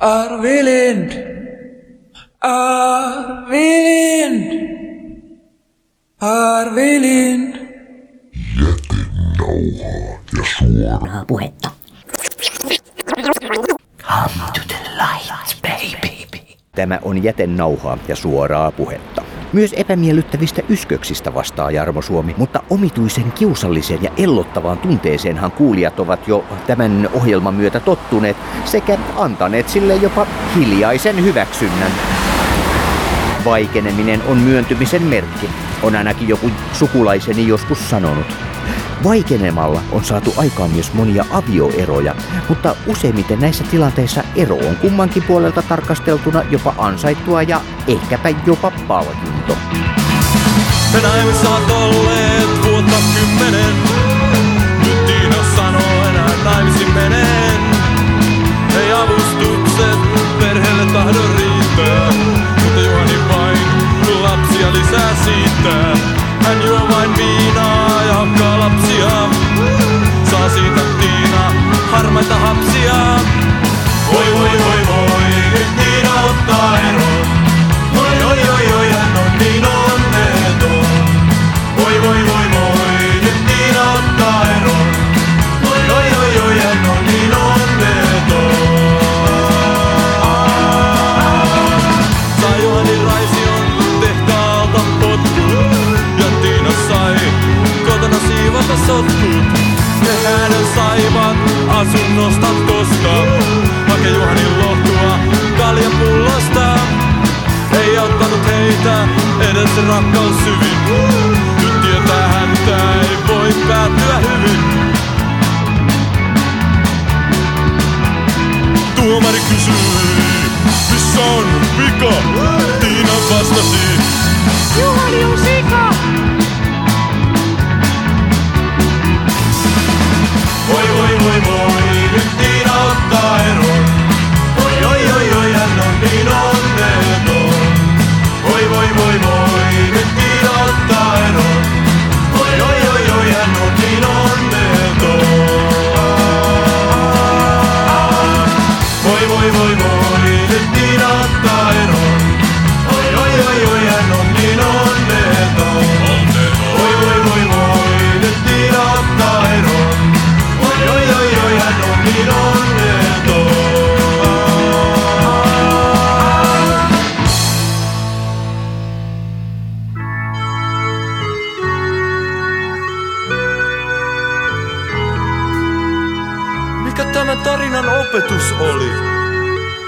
Arvilind, Arvilind, Arvilind. Jätenauhaa ja suoraa puhetta. Come to the light, baby. Tämä on jätenauhaa ja suoraa puhetta. Myös epämiellyttävistä ysköksistä vastaa Jarmo Suomi, mutta omituisen kiusallisen ja ellottavaan tunteeseenhan kuulijat ovat jo tämän ohjelman myötä tottuneet sekä antaneet sille jopa hiljaisen hyväksynnän. Vaikeneminen on myöntymisen merkki, on ainakin joku sukulaiseni joskus sanonut. Vaikenemalla on saatu aikaan myös monia avioeroja, mutta useimmiten näissä tilanteissa ero on kummankin puolelta tarkasteltuna jopa ansaittua ja ehkäpä jopa palkinto. Olleet vuotta kymmenen. Nyt Tiina sanoo enää. Ei avustukset perheelle tahdo riittää. Mutta vain lapsia lisää siitä. Hän juo vain viinaa harmaita hapsia. Voi voi voi voi, nyt Tiina ottaa eron. Oi oi oi oi, hän on niin onneton. Voi voi voi,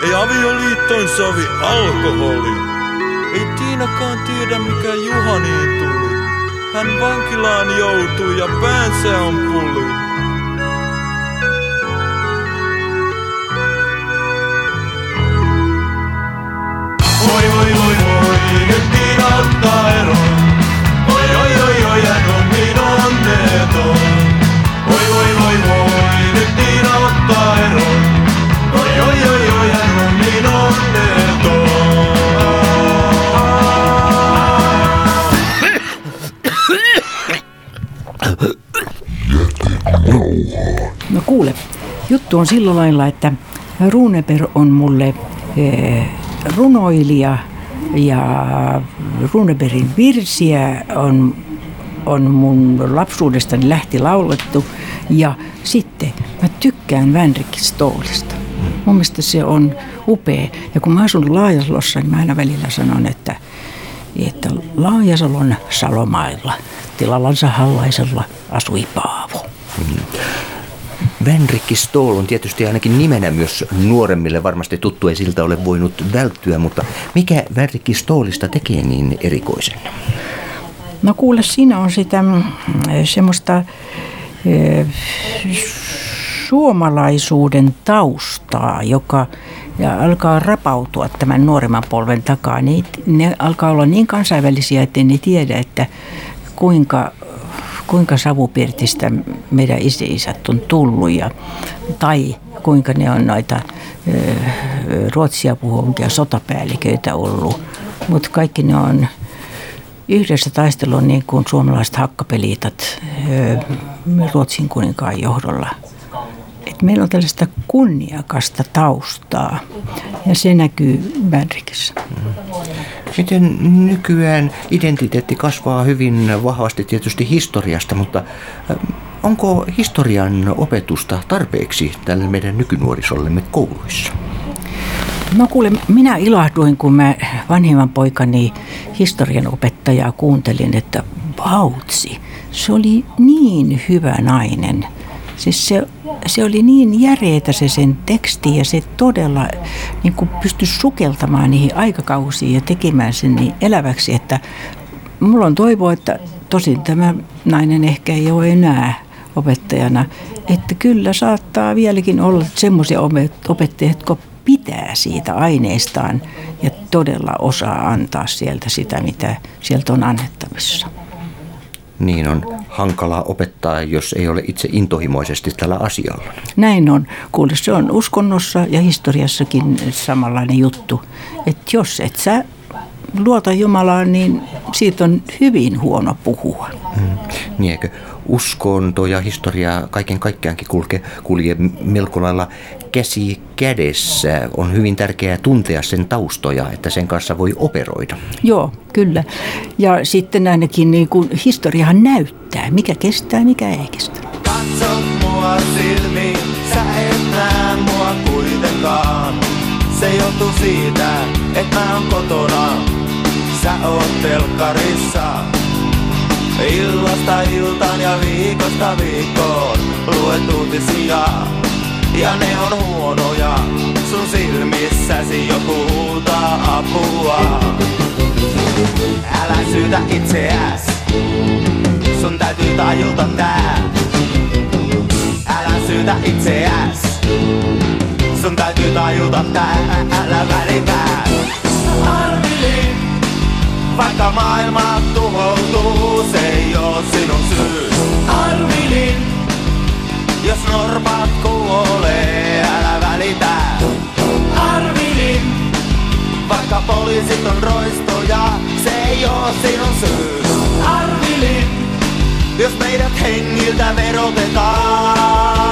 Ei avioliittoin sovi alkoholi. Ei Tiinakaan tiedä mikä Juhaniin tuli. Hän vankilaan joutui ja päänsä on puli. Voi voi voi voi, nyt Tiina ottaa eron. Kuule, juttu on sillä lailla, että Runeber on mulle eh, runoilija ja Runeberin virsiä on, on mun lapsuudestani lähti laulettu. Ja sitten mä tykkään Vänrik Stoolista. Mun mielestä se on upea. Ja kun mä asun Laajasalossa, niin mä aina välillä sanon, että, että Laajasalon salomailla tilallansa hallaisella asui Paavo. Venrikki Stoll on tietysti ainakin nimenä myös nuoremmille varmasti tuttu, ei siltä ole voinut välttyä, mutta mikä Venrikki Stollista tekee niin erikoisen? No kuule, siinä on sitä mm, semmoista eh, suomalaisuuden taustaa, joka ja alkaa rapautua tämän nuoremman polven takaa. Niin ne alkaa olla niin kansainvälisiä, että ne tiedä, että kuinka, kuinka savupirtistä meidän isi-isät on tullut ja, tai kuinka ne on noita ruotsia puhuvia sotapäälliköitä ollut. Mutta kaikki ne on yhdessä taistelua niin kuin suomalaiset hakkapeliitat Ruotsin kuninkaan johdolla. Et meillä on tällaista kunniakasta taustaa ja se näkyy Vänrikissä. Miten nykyään identiteetti kasvaa hyvin vahvasti tietysti historiasta, mutta äh, onko historian opetusta tarpeeksi tälle meidän nykynuorisollemme kouluissa? No kuule, minä ilahduin, kun mä vanhimman poikani historian opettajaa kuuntelin, että vautsi, se oli niin hyvä nainen. Siis se, se oli niin järeetä se sen teksti ja se todella niin pystyi sukeltamaan niihin aikakausiin ja tekemään sen niin eläväksi, että mulla on toivo, että tosin tämä nainen ehkä ei ole enää opettajana, että kyllä saattaa vieläkin olla semmoisia opettajia, jotka pitää siitä aineistaan ja todella osaa antaa sieltä sitä, mitä sieltä on annettavissa. Niin on hankala opettaa, jos ei ole itse intohimoisesti tällä asialla. Näin on. Kuule, se on uskonnossa ja historiassakin samanlainen juttu. Että jos et sä luota Jumalaan, niin siitä on hyvin huono puhua. Hmm. Niin eikö uskonto ja historia kaiken kaikkiaankin kulke, kulje melko lailla käsi kädessä. On hyvin tärkeää tuntea sen taustoja, että sen kanssa voi operoida. Joo, kyllä. Ja sitten ainakin niin kuin historiahan näyttää, mikä kestää, mikä ei kestä. Katso mua silmiin, sä et näe mua kuitenkaan. Se johtuu siitä, että mä oon kotona, sä oot telkkarissa. Illasta iltaan ja viikosta viikkoon luet uutisia ja ne on huonoja. Sun silmissäsi joku huutaa apua. Älä syytä itseäs, sun täytyy tajuta tää. Älä syytä itseäs, sun täytyy tajuta tää. Älä välitä. Vaikka maailma tuhoutuu, se ei oo sinun syy. Arvilin, jos norpat kuolee, älä välitä. Arvilin, vaikka poliisit on roistoja, se ei oo sinun syy. Arvilin, jos meidät hengiltä verotetaan.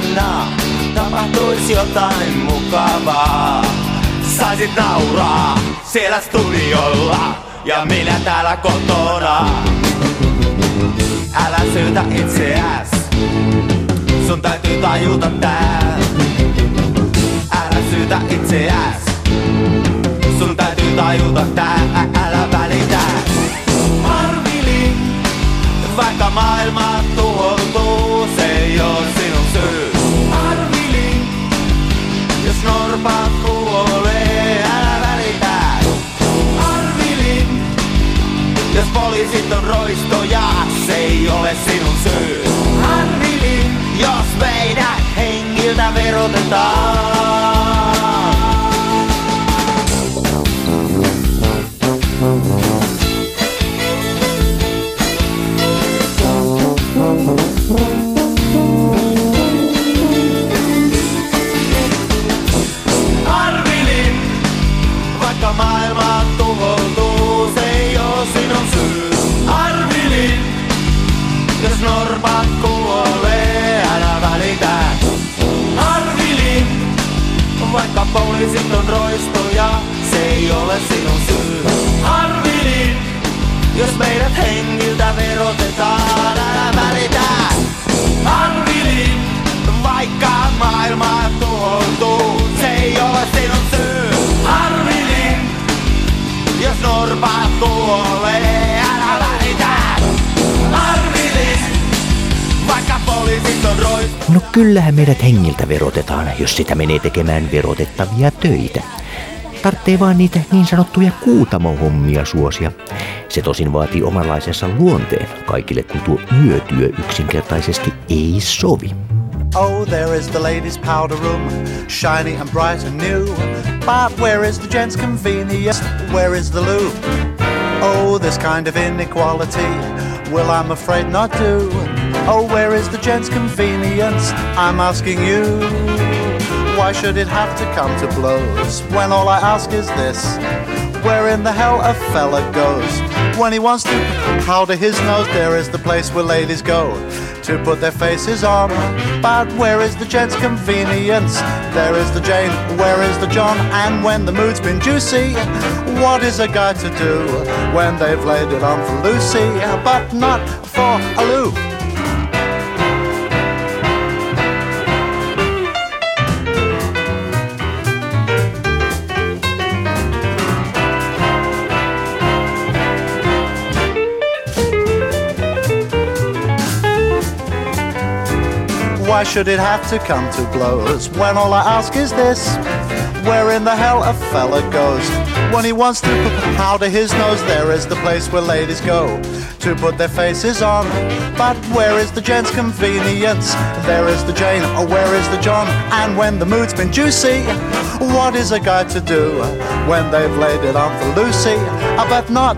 Huomenna tapahtuisi jotain mukavaa. Saisit nauraa siellä studiolla ja minä täällä kotona. Älä syytä itseäs, sun täytyy tajuta tää. Älä syytä itseäs, sun täytyy tajuta tää. Älä välitä. Arvili, vaikka maailma tuhoutuu, se ei jos poliisit on se ei ole sinun syy. Arvili, jos meidät hengiltä verotetaan. toiset on roistoja, se ei ole sinun syy. Harvinin, jos meidät hengiltä verotetaan, älä No kyllähän meidät hengiltä verotetaan, jos sitä menee tekemään verotettavia töitä. Tarttee vaan niitä niin sanottuja kuutamohommia suosia. Se tosin vaatii omanlaisensa luonteen kaikille, kun tuo yötyö yksinkertaisesti ei sovi. Oh, there is the ladies' powder room, shiny and bright and new. But where is the gents' convenience? Where is the loo? Oh, this kind of inequality will I'm afraid not do. Oh, where is the gents' convenience? I'm asking you. Why should it have to come to blows when all I ask is this? Where in the hell a fella goes when he wants to powder his nose? There is the place where ladies go to put their faces on. But where is the gent's convenience? There is the Jane, where is the John? And when the mood's been juicy, what is a guy to do when they've laid it on for Lucy, but not for a Lou? Why should it have to come to blows when all I ask is this? Where in the hell a fella goes when he wants to p- powder his nose? There is the place where ladies go to put their faces on. But where is the gent's convenience? There is the Jane, or where is the John? And when the mood's been juicy, what is a guy to do when they've laid it on for Lucy? I bet not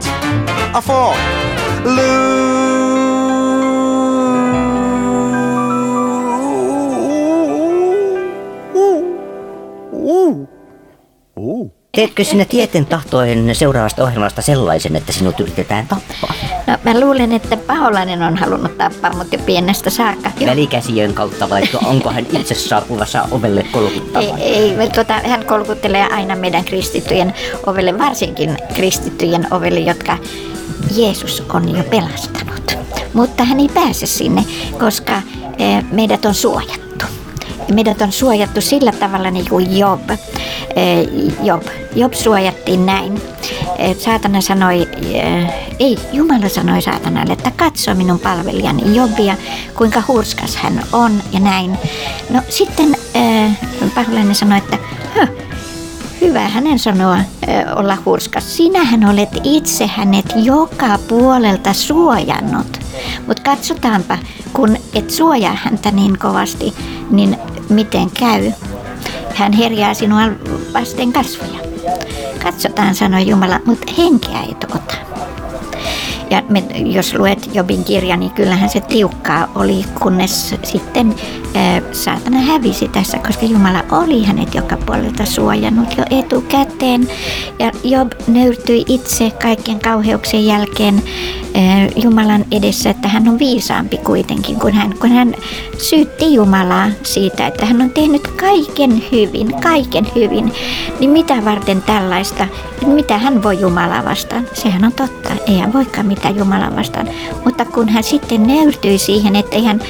a for Lou. Teetkö sinä tieten tahtoen seuraavasta ohjelmasta sellaisen, että sinut yritetään tappaa? No mä luulen, että paholainen on halunnut tappaa mut jo pienestä saakka. Välikäsiön kautta vai onko hän itse saapuvassa ovelle Ei, kolkuttamaan? ei me tota, hän kolkuttelee aina meidän kristittyjen ovelle, varsinkin kristittyjen ovelle, jotka Jeesus on jo pelastanut. Mutta hän ei pääse sinne, koska eh, meidät on suojattu. Meidät on suojattu sillä tavalla niin kuin Job. Eh, Job. Job suojattiin näin. Eh, Saatana sanoi, eh, ei, Jumala sanoi saatanalle, että katso minun palvelijani Jobia, kuinka hurskas hän on ja näin. No sitten paholainen sanoi, että "Höh, Hyvä hänen sanoa olla hurskas. Sinähän olet itse hänet joka puolelta suojannut. Mutta katsotaanpa, kun et suojaa häntä niin kovasti, niin miten käy? Hän herjää sinua vasten kasvoja. Katsotaan, sanoi Jumala, mutta henkeä et ota. Ja me, jos luet Jobin kirja, niin kyllähän se tiukkaa oli, kunnes sitten ää, saatana hävisi tässä, koska Jumala oli hänet joka puolelta suojannut jo etukäteen. Ja Job nöyrtyi itse kaikkien kauheuksien jälkeen Jumalan edessä, että hän on viisaampi kuitenkin, kun hän, kun hän syytti Jumalaa siitä, että hän on tehnyt kaiken hyvin, kaiken hyvin. Niin mitä varten tällaista? Mitä hän voi Jumalaa vastaan? Sehän on totta, ei hän voikaan mitään Jumalaa vastaan. Mutta kun hän sitten nöyrtyi siihen, että hän,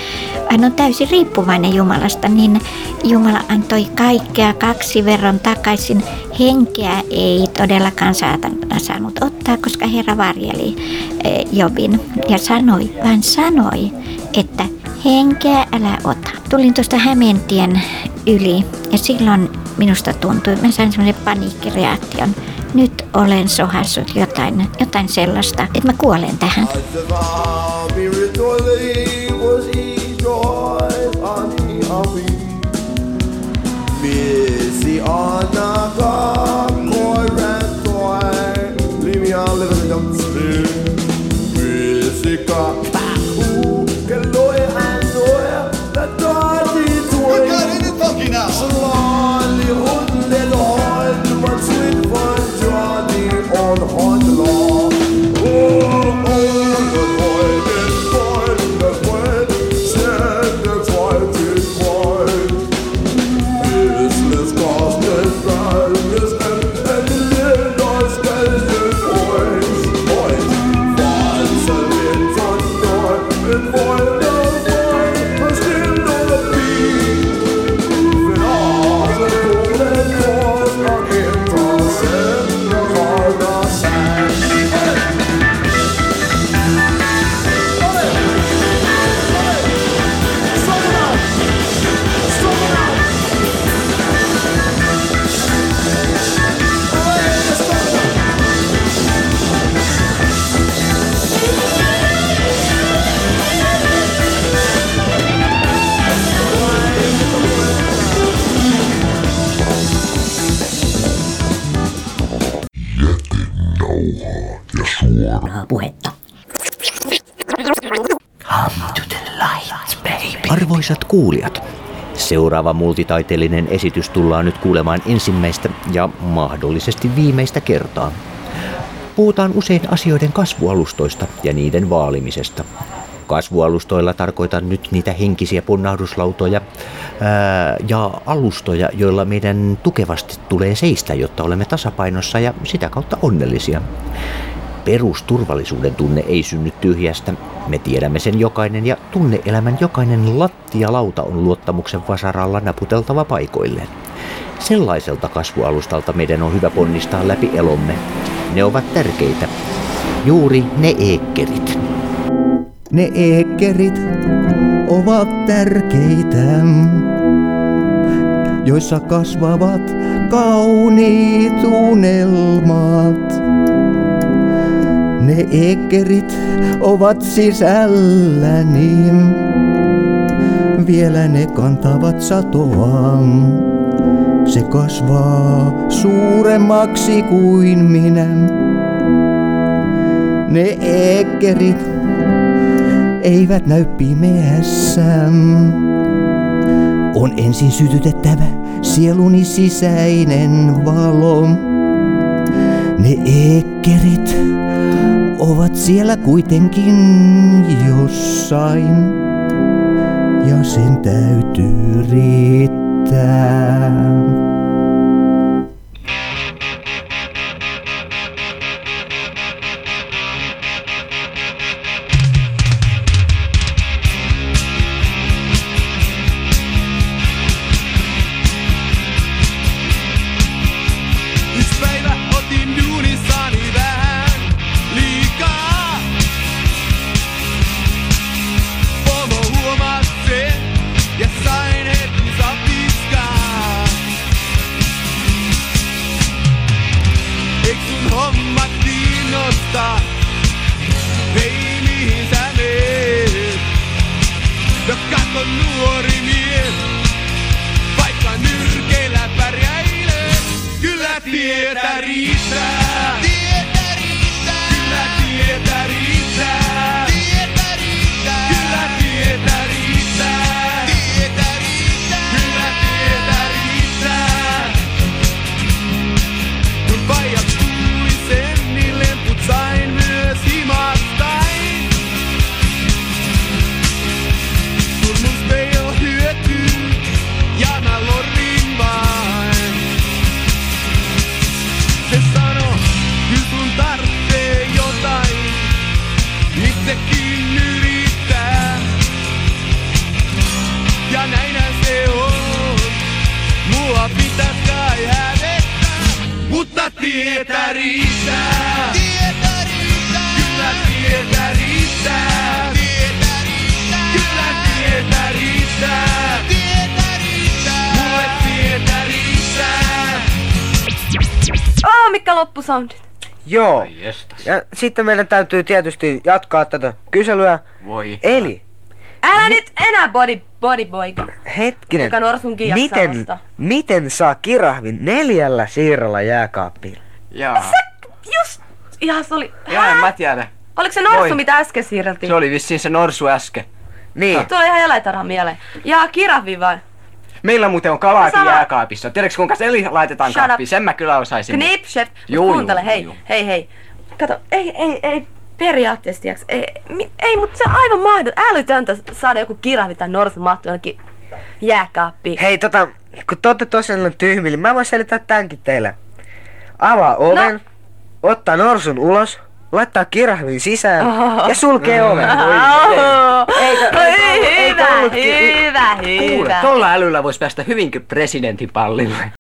hän on täysin riippuvainen Jumalasta, niin Jumala antoi kaikkea kaksi verran takaisin. Henkeä ei todellakaan saatana saanut ottaa, koska Herra varjeli eh, Jobin ja sanoi, vaan sanoi, että henkeä älä ota. Tulin tuosta Hämeentien yli ja silloin minusta tuntui, mä sain semmoisen paniikkireaktion. Nyt olen sohassut jotain, jotain sellaista, että mä kuolen tähän. Arvoisat kuulijat, seuraava multitaiteellinen esitys tullaan nyt kuulemaan ensimmäistä ja mahdollisesti viimeistä kertaa. Puhutaan usein asioiden kasvualustoista ja niiden vaalimisesta. Kasvualustoilla tarkoitan nyt niitä henkisiä ponnahduslautoja ää, ja alustoja, joilla meidän tukevasti tulee seistä, jotta olemme tasapainossa ja sitä kautta onnellisia. Perusturvallisuuden tunne ei synny tyhjästä. Me tiedämme sen jokainen ja tunneelämän jokainen lattialauta on luottamuksen vasaralla naputeltava paikoilleen. Sellaiselta kasvualustalta meidän on hyvä ponnistaa läpi elomme. Ne ovat tärkeitä. Juuri ne eekkerit. Ne eekkerit ovat tärkeitä, joissa kasvavat kauniit unelmat. Ne eekkerit ovat sisälläni, vielä ne kantavat satoa. Se kasvaa suuremmaksi kuin minä. Ne eekkerit eivät näy pimeässä. On ensin sytytettävä sieluni sisäinen valo. Ne eekkerit ovat siellä kuitenkin jossain. Ja sen täytyy riittää. Loppusoundit? Joo. Ja sitten meidän täytyy tietysti jatkaa tätä kyselyä. Voi. Eli, Älä nyt enää body, body boy. hetkinen, Joka jaksaa miten, nostaa. miten saa kirahvin neljällä siirrolla jääkaappiin? Jaa. Just, ihan se oli... Jaa, en mä tiedä. Oliko se norsu, Voi. mitä äsken siirreltiin? Se oli vissiin se norsu äsken. Niin. Tulee ihan jälaitarha mieleen. Ja kirahvi vai? Meillä muuten on kalaakin Sama- jääkaapissa. Tiedätkö kuinka se eli laitetaan Shut up. kaappiin? Sen mä kyllä osaisin. Knip, chef. Juu, juu, Kuuntele, hei, juu. hei, hei. Kato, ei, ei, ei, periaatteessa, tiiäks, ei, mi, ei mutta se on aivan mahdoton, älytöntä saada joku kirahvi tai norsu mahtuu jonnekin jääkaappiin. Hei, tota, kun te olette tosiaan tyhmillä, mä voin selittää tämänkin teille. Avaa oven, ottaa norsun ulos, laittaa kirahvin sisään ja sulkee oven. Hyvä, hyvä, Kuule, hyvä. tolla älyllä vois päästä hyvinkin presidentin pallille.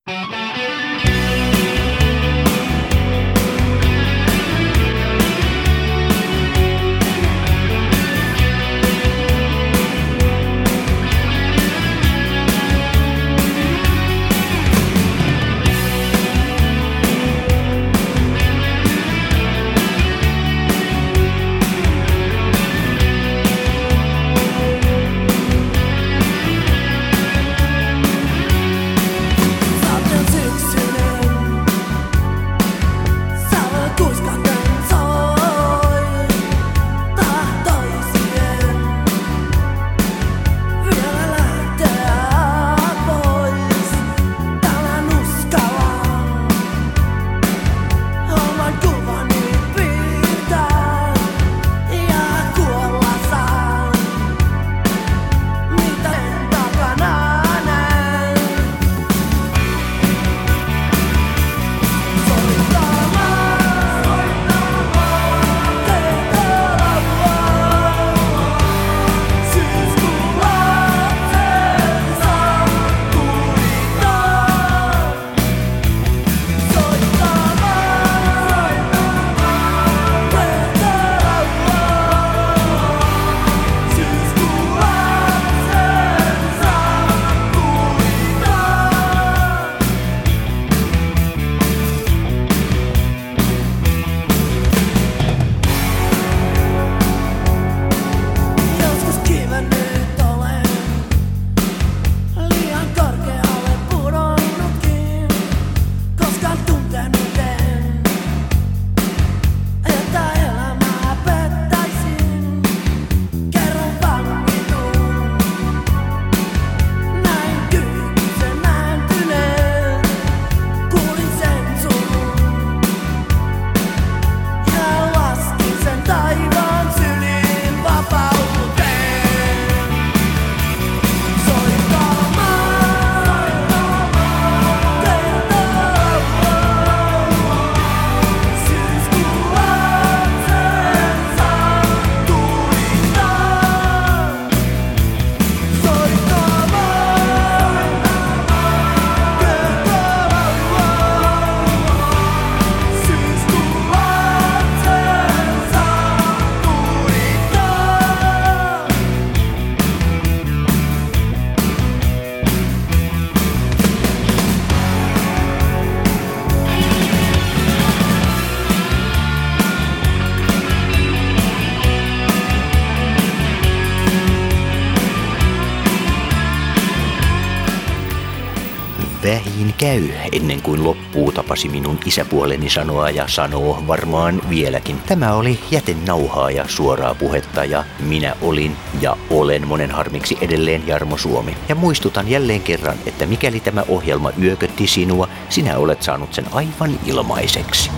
Käy ennen kuin loppuu, tapasi minun isäpuoleni sanoa ja sanoo varmaan vieläkin. Tämä oli jätenauhaa ja suoraa puhetta ja minä olin ja olen monen harmiksi edelleen Jarmo Suomi. Ja muistutan jälleen kerran, että mikäli tämä ohjelma yökötti sinua, sinä olet saanut sen aivan ilmaiseksi.